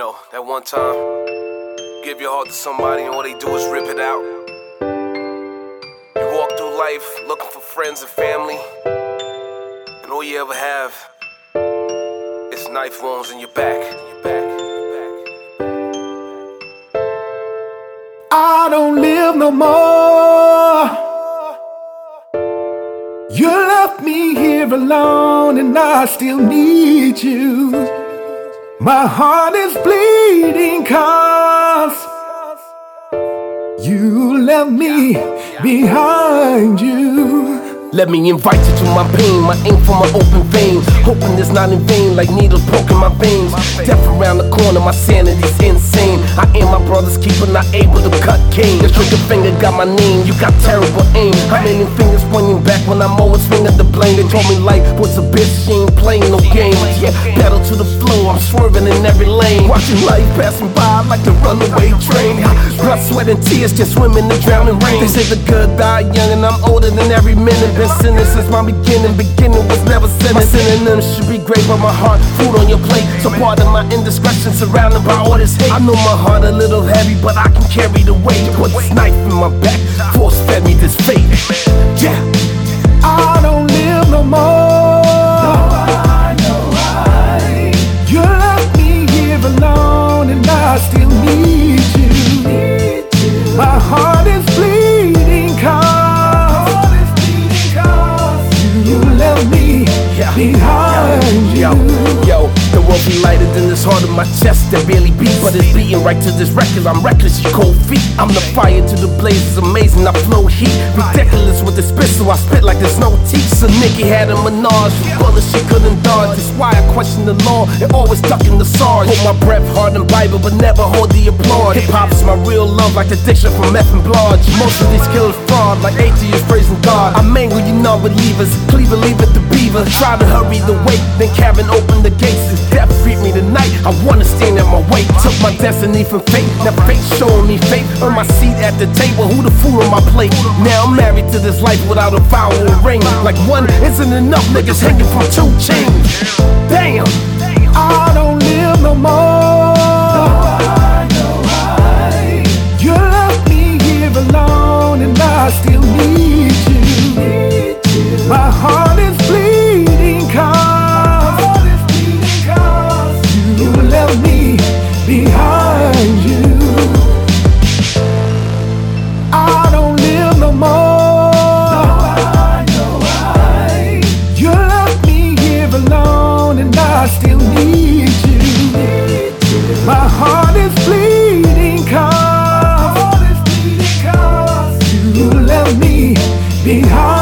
know, that one time, give your heart to somebody and all they do is rip it out. You walk through life looking for friends and family, and all you ever have is knife wounds in your back. Your back. I don't live no more. You left me here alone, and I still need you. My heart is bleeding cause you left me behind you. Let me invite you to my pain, my ink from my open vein. Hoping it's not in vain, like needles poking my veins. Death around the corner, my sanity's insane. I am my brother's keeper, not able to cut cane. Your trigger finger got my name, you got terrible aim. How many fingers pointing back when I'm always finger to blame? They told me life was a bitch, she ain't playing no games. Yeah, pedal to the floor, I'm swerving in every lane. Watching life passing by like a runaway train. Blood, sweat, and tears just swim in the drowning rain. They say the good die young, and I'm older than every minute. Been sinning since my beginning. Beginning was never sinning. My synonyms should be great, but my heart, food on your plate. So pardon my indiscretion, surrounded by all this hate. I know my heart a little heavy, but I can carry the weight. Put this knife in my back, force fed me this fate. Me behind Yo, you. yo, the world be lighter than this heart in my chest that barely beat, but it's beating right to this record. I'm reckless, you cold feet. I'm the fire to the blaze, it's amazing. I flow heat, ridiculous with the spit, so I spit like there's no teeth. So Nikki had a menage bullets she couldn't dodge. That's why I question the law and always ducking the sarge. Hold my breath hard and Bible, but never hold the applaud. Hip hop's my real love, like addiction from meth and blodge. Most of these killers fraud, like atheists praising God. I'm angry, you non-believers. Cleaver, leave it to Beaver. Try to hurry the wait, then Kevin opened the gates. As death greet me tonight, I wanna stand at my weight. Took my destiny from fate, now fate showing me fate. Earn my seat at the table, who the fool on my plate? Now I'm married to this life without a vow or ring. Like one isn't enough, niggas hanging from two chains. Damn. I don't no more. being hard.